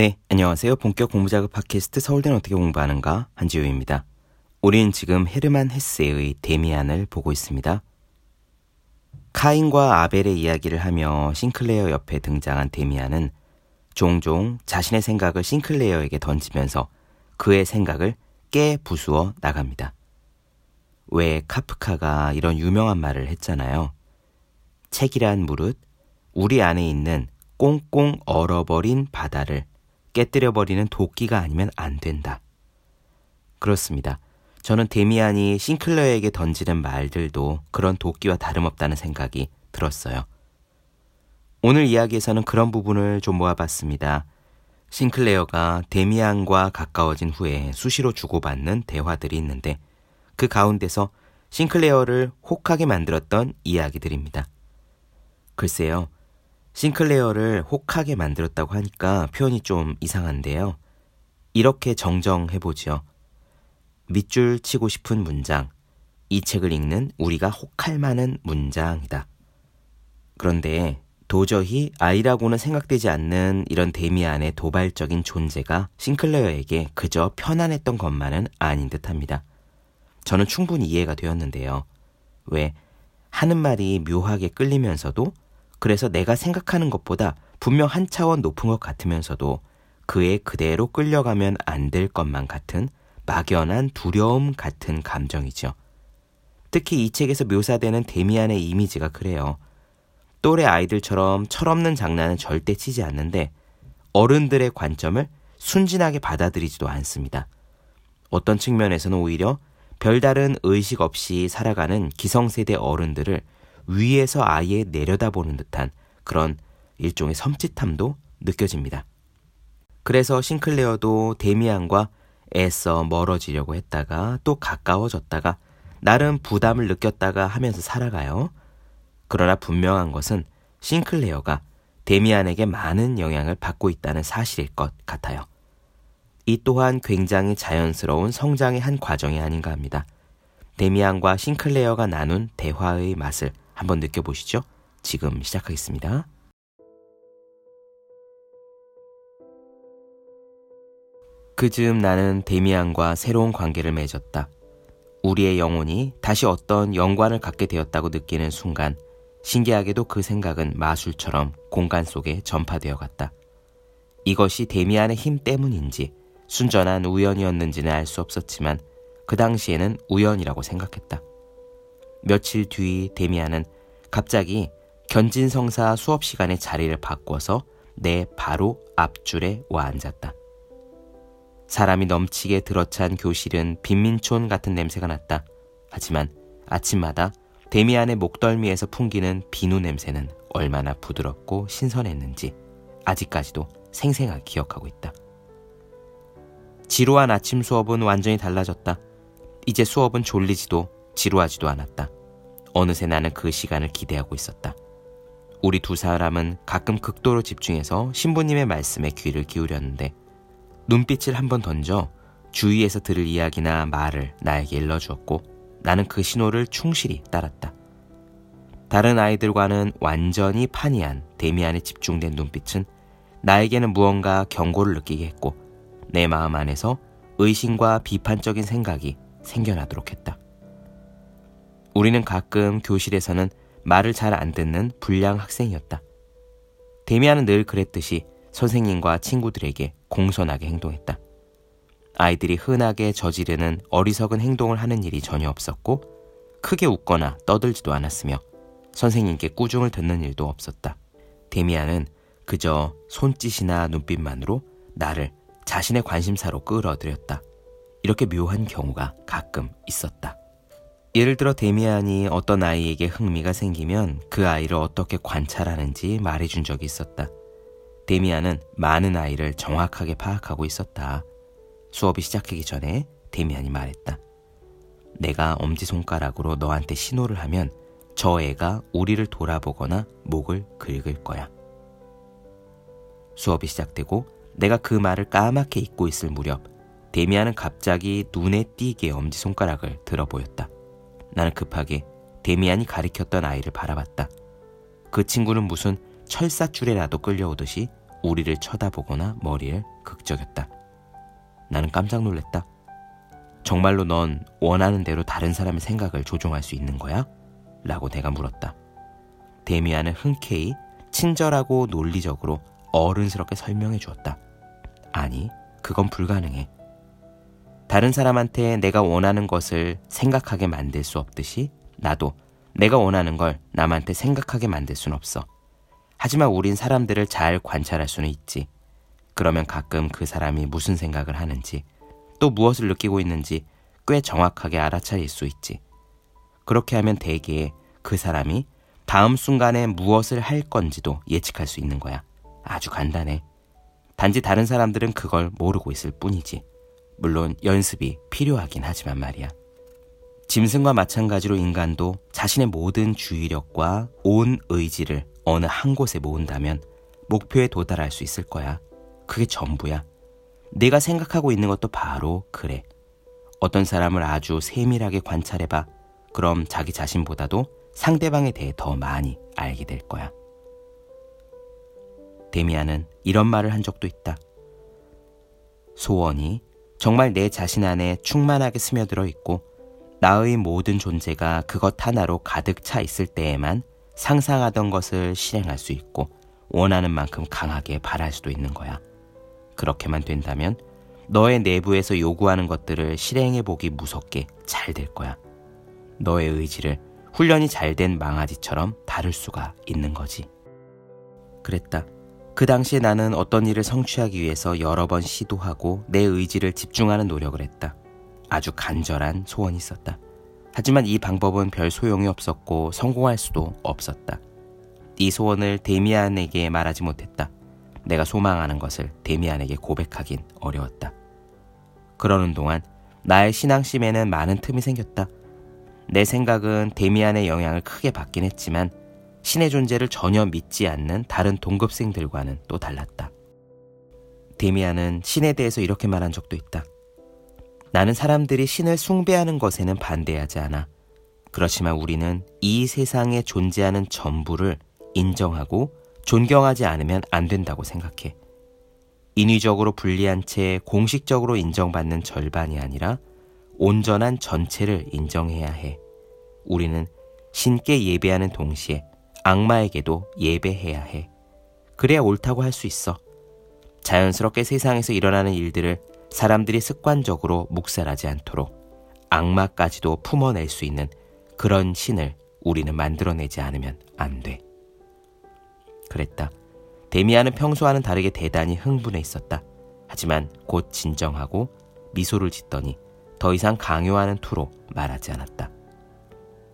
네, 안녕하세요. 본격 공부작업 팟캐스트 서울대는 어떻게 공부하는가 한지우입니다. 우린 지금 헤르만 헤스의 데미안을 보고 있습니다. 카인과 아벨의 이야기를 하며 싱클레어 옆에 등장한 데미안은 종종 자신의 생각을 싱클레어에게 던지면서 그의 생각을 깨 부수어 나갑니다. 왜 카프카가 이런 유명한 말을 했잖아요. 책이란 무릇 우리 안에 있는 꽁꽁 얼어버린 바다를 깨뜨려버리는 도끼가 아니면 안 된다. 그렇습니다. 저는 데미안이 싱클레어에게 던지는 말들도 그런 도끼와 다름없다는 생각이 들었어요. 오늘 이야기에서는 그런 부분을 좀 모아봤습니다. 싱클레어가 데미안과 가까워진 후에 수시로 주고받는 대화들이 있는데 그 가운데서 싱클레어를 혹하게 만들었던 이야기들입니다. 글쎄요. 싱클레어를 혹하게 만들었다고 하니까 표현이 좀 이상한데요. 이렇게 정정해보죠. 밑줄 치고 싶은 문장. 이 책을 읽는 우리가 혹할 만한 문장이다. 그런데 도저히 아이라고는 생각되지 않는 이런 데미안의 도발적인 존재가 싱클레어에게 그저 편안했던 것만은 아닌 듯 합니다. 저는 충분히 이해가 되었는데요. 왜 하는 말이 묘하게 끌리면서도 그래서 내가 생각하는 것보다 분명 한 차원 높은 것 같으면서도 그에 그대로 끌려가면 안 될 것만 같은 막연한 두려움 같은 감정이죠. 특히 이 책에서 묘사되는 데미안의 이미지가 그래요. 또래 아이들처럼 철없는 장난은 절대 치지 않는데 어른들의 관점을 순진하게 받아들이지도 않습니다. 어떤 측면에서는 오히려 별다른 의식 없이 살아가는 기성세대 어른들을 위에서 아예 내려다보는 듯한 그런 일종의 섬찟함도 느껴집니다. 그래서 싱클레어도 데미안과 애써 멀어지려고 했다가 또 가까워졌다가 나름 부담을 느꼈다가 하면서 살아가요. 그러나 분명한 것은 싱클레어가 데미안에게 많은 영향을 받고 있다는 사실일 것 같아요. 이 또한 굉장히 자연스러운 성장의 한 과정이 아닌가 합니다. 데미안과 싱클레어가 나눈 대화의 맛을 한번 느껴보시죠. 지금 시작하겠습니다. 그 즈음 나는 데미안과 새로운 관계를 맺었다. 우리의 영혼이 다시 어떤 연관을 갖게 되었다고 느끼는 순간 신기하게도 그 생각은 마술처럼 공간 속에 전파되어 갔다. 이것이 데미안의 힘 때문인지 순전한 우연이었는지는 알 수 없었지만 그 당시에는 우연이라고 생각했다. 며칠 뒤 데미안은 갑자기 견진성사 수업 시간에 자리를 바꿔서 내 바로 앞줄에 와 앉았다. 사람이 넘치게 들어찬 교실은 빈민촌 같은 냄새가 났다. 하지만 아침마다 데미안의 목덜미에서 풍기는 비누 냄새는 얼마나 부드럽고 신선했는지 아직까지도 생생하게 기억하고 있다. 지루한 아침 수업은 완전히 달라졌다. 이제 수업은 졸리지도 지루하지도 않았다. 어느새 나는 그 시간을 기대하고 있었다. 우리 두 사람은 가끔 극도로 집중해서 신부님의 말씀에 귀를 기울였는데 눈빛을 한번 던져 주위에서 들을 이야기나 말을 나에게 일러주었고 나는 그 신호를 충실히 따랐다. 다른 아이들과는 완전히 판이한 데미안에 집중된 눈빛은 나에게는 무언가 경고를 느끼게 했고 내 마음 안에서 의심과 비판적인 생각이 생겨나도록 했다. 우리는 가끔 교실에서는 말을 잘 안 듣는 불량 학생이었다. 데미안은 늘 그랬듯이 선생님과 친구들에게 공손하게 행동했다. 아이들이 흔하게 저지르는 어리석은 행동을 하는 일이 전혀 없었고 크게 웃거나 떠들지도 않았으며 선생님께 꾸중을 듣는 일도 없었다. 데미안은 그저 손짓이나 눈빛만으로 나를 자신의 관심사로 끌어들였다. 이렇게 묘한 경우가 가끔 있었다. 예를 들어 데미안이 어떤 아이에게 흥미가 생기면 그 아이를 어떻게 관찰하는지 말해준 적이 있었다. 데미안은 많은 아이를 정확하게 파악하고 있었다. 수업이 시작하기 전에 데미안이 말했다. 내가 엄지손가락으로 너한테 신호를 하면 저 애가 우리를 돌아보거나 목을 긁을 거야. 수업이 시작되고 내가 그 말을 까맣게 잊고 있을 무렵 데미안은 갑자기 눈에 띄게 엄지손가락을 들어 보였다. 나는 급하게 데미안이 가리켰던 아이를 바라봤다. 그 친구는 무슨 철사줄에라도 끌려오듯이 우리를 쳐다보거나 머리를 극적였다. 나는 깜짝 놀랐다. 정말로 넌 원하는 대로 다른 사람의 생각을 조종할 수 있는 거야? 라고 내가 물었다. 데미안은 흔쾌히 친절하고 논리적으로 어른스럽게 설명해 주었다. 아니, 그건 불가능해. 다른 사람한테 내가 원하는 것을 생각하게 만들 수 없듯이 나도 내가 원하는 걸 남한테 생각하게 만들 순 없어. 하지만 우린 사람들을 잘 관찰할 수는 있지. 그러면 가끔 그 사람이 무슨 생각을 하는지, 또 무엇을 느끼고 있는지 꽤 정확하게 알아차릴 수 있지. 그렇게 하면 대개 그 사람이 다음 순간에 무엇을 할 건지도 예측할 수 있는 거야. 아주 간단해. 단지 다른 사람들은 그걸 모르고 있을 뿐이지. 물론 연습이 필요하긴 하지만 말이야. 짐승과 마찬가지로 인간도 자신의 모든 주의력과 온 의지를 어느 한 곳에 모은다면 목표에 도달할 수 있을 거야. 그게 전부야. 내가 생각하고 있는 것도 바로 그래. 어떤 사람을 아주 세밀하게 관찰해봐. 그럼 자기 자신보다도 상대방에 대해 더 많이 알게 될 거야. 데미안은 이런 말을 한 적도 있다. 소원이 정말 내 자신 안에 충만하게 스며들어 있고 나의 모든 존재가 그것 하나로 가득 차 있을 때에만 상상하던 것을 실행할 수 있고 원하는 만큼 강하게 바랄 수도 있는 거야. 그렇게만 된다면 너의 내부에서 요구하는 것들을 실행해 보기 무섭게 잘 될 거야. 너의 의지를 훈련이 잘 된 망아지처럼 다룰 수가 있는 거지. 그랬다. 그 당시에 나는 어떤 일을 성취하기 위해서 여러 번 시도하고 내 의지를 집중하는 노력을 했다. 아주 간절한 소원이 있었다. 하지만 이 방법은 별 소용이 없었고 성공할 수도 없었다. 이 소원을 데미안에게 말하지 못했다. 내가 소망하는 것을 데미안에게 고백하긴 어려웠다. 그러는 동안 나의 신앙심에는 많은 틈이 생겼다. 내 생각은 데미안의 영향을 크게 받긴 했지만 신의 존재를 전혀 믿지 않는 다른 동급생들과는 또 달랐다. 데미안은 신에 대해서 이렇게 말한 적도 있다. 나는 사람들이 신을 숭배하는 것에는 반대하지 않아. 그렇지만 우리는 이 세상에 존재하는 전부를 인정하고 존경하지 않으면 안 된다고 생각해. 인위적으로 분리한 채 공식적으로 인정받는 절반이 아니라 온전한 전체를 인정해야 해. 우리는 신께 예배하는 동시에 악마에게도 예배해야 해. 그래야 옳다고 할 수 있어. 자연스럽게 세상에서 일어나는 일들을 사람들이 습관적으로 묵살하지 않도록 악마까지도 품어낼 수 있는 그런 신을 우리는 만들어내지 않으면 안 돼. 그랬다. 데미안은 평소와는 다르게 대단히 흥분해 있었다. 하지만 곧 진정하고 미소를 짓더니 더 이상 강요하는 투로 말하지 않았다.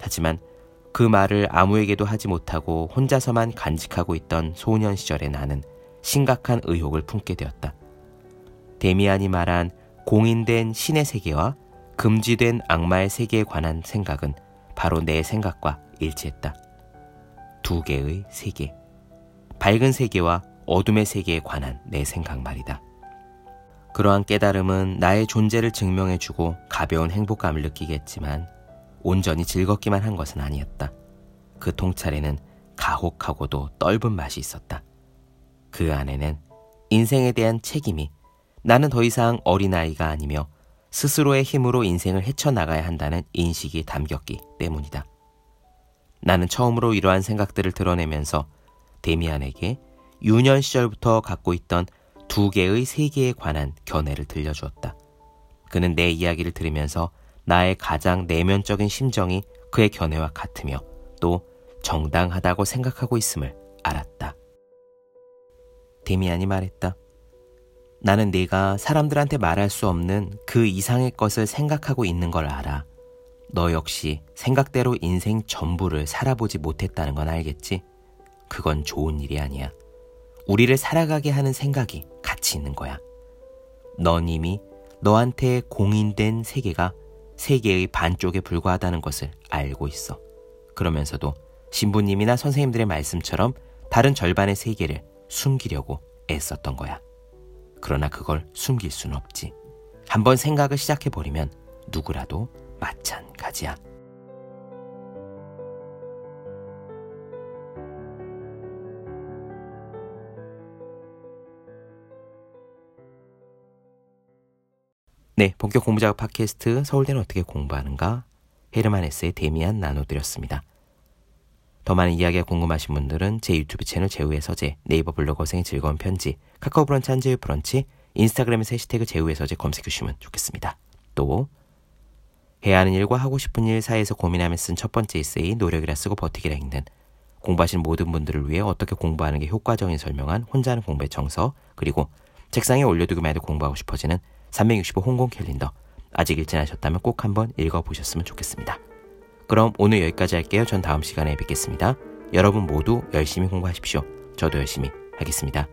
하지만 그 말을 아무에게도 하지 못하고 혼자서만 간직하고 있던 소년 시절의 나는 심각한 의혹을 품게 되었다. 데미안이 말한 공인된 신의 세계와 금지된 악마의 세계에 관한 생각은 바로 내 생각과 일치했다. 두 개의 세계. 밝은 세계와 어둠의 세계에 관한 내 생각 말이다. 그러한 깨달음은 나의 존재를 증명해주고 가벼운 행복감을 느끼겠지만 온전히 즐겁기만 한 것은 아니었다. 그 통찰에는 가혹하고도 떫은 맛이 있었다. 그 안에는 인생에 대한 책임이 나는 더 이상 어린아이가 아니며 스스로의 힘으로 인생을 헤쳐나가야 한다는 인식이 담겼기 때문이다. 나는 처음으로 이러한 생각들을 드러내면서 데미안에게 유년 시절부터 갖고 있던 두 개의 세계에 관한 견해를 들려주었다. 그는 내 이야기를 들으면서 나의 가장 내면적인 심정이 그의 견해와 같으며 또 정당하다고 생각하고 있음을 알았다. 데미안이 말했다. 나는 네가 사람들한테 말할 수 없는 그 이상의 것을 생각하고 있는 걸 알아. 너 역시 생각대로 인생 전부를 살아보지 못했다는 건 알겠지? 그건 좋은 일이 아니야. 우리를 살아가게 하는 생각이 같이 있는 거야. 넌 이미 너한테 공인된 세계가 세계의 반쪽에 불과하다는 것을 알고 있어. 그러면서도 신부님이나 선생님들의 말씀처럼 다른 절반의 세계를 숨기려고 애썼던 거야. 그러나 그걸 숨길 수는 없지. 한번 생각을 시작해버리면 누구라도 마찬가지야. 네, 본격 공부작업 팟캐스트 서울대는 어떻게 공부하는가? 헤르만 헤스의 데미안 나눠드렸습니다. 더 많은 이야기가 궁금하신 분들은 제 유튜브 채널 제우의 서재, 네이버 블로그 생의 즐거운 편지, 카카오 브런치 한재우 브런치, 인스타그램에서 해시태그 제우의 서재 검색해 주시면 좋겠습니다. 또 해야 하는 일과 하고 싶은 일 사이에서 고민하며 쓴 첫 번째 에세이 노력이라 쓰고 버티기라 읽는 공부하시는 모든 분들을 위해 어떻게 공부하는 게 효과적인 설명한 혼자 하는 공부의 정서 그리고 책상에 올려두기만 해도 공부하고 싶어지는 365 홍콩 캘린더. 아직 읽지 않으셨다면 꼭 한번 읽어보셨으면 좋겠습니다. 그럼 오늘 여기까지 할게요. 전 다음 시간에 뵙겠습니다. 여러분 모두 열심히 공부하십시오. 저도 열심히 하겠습니다.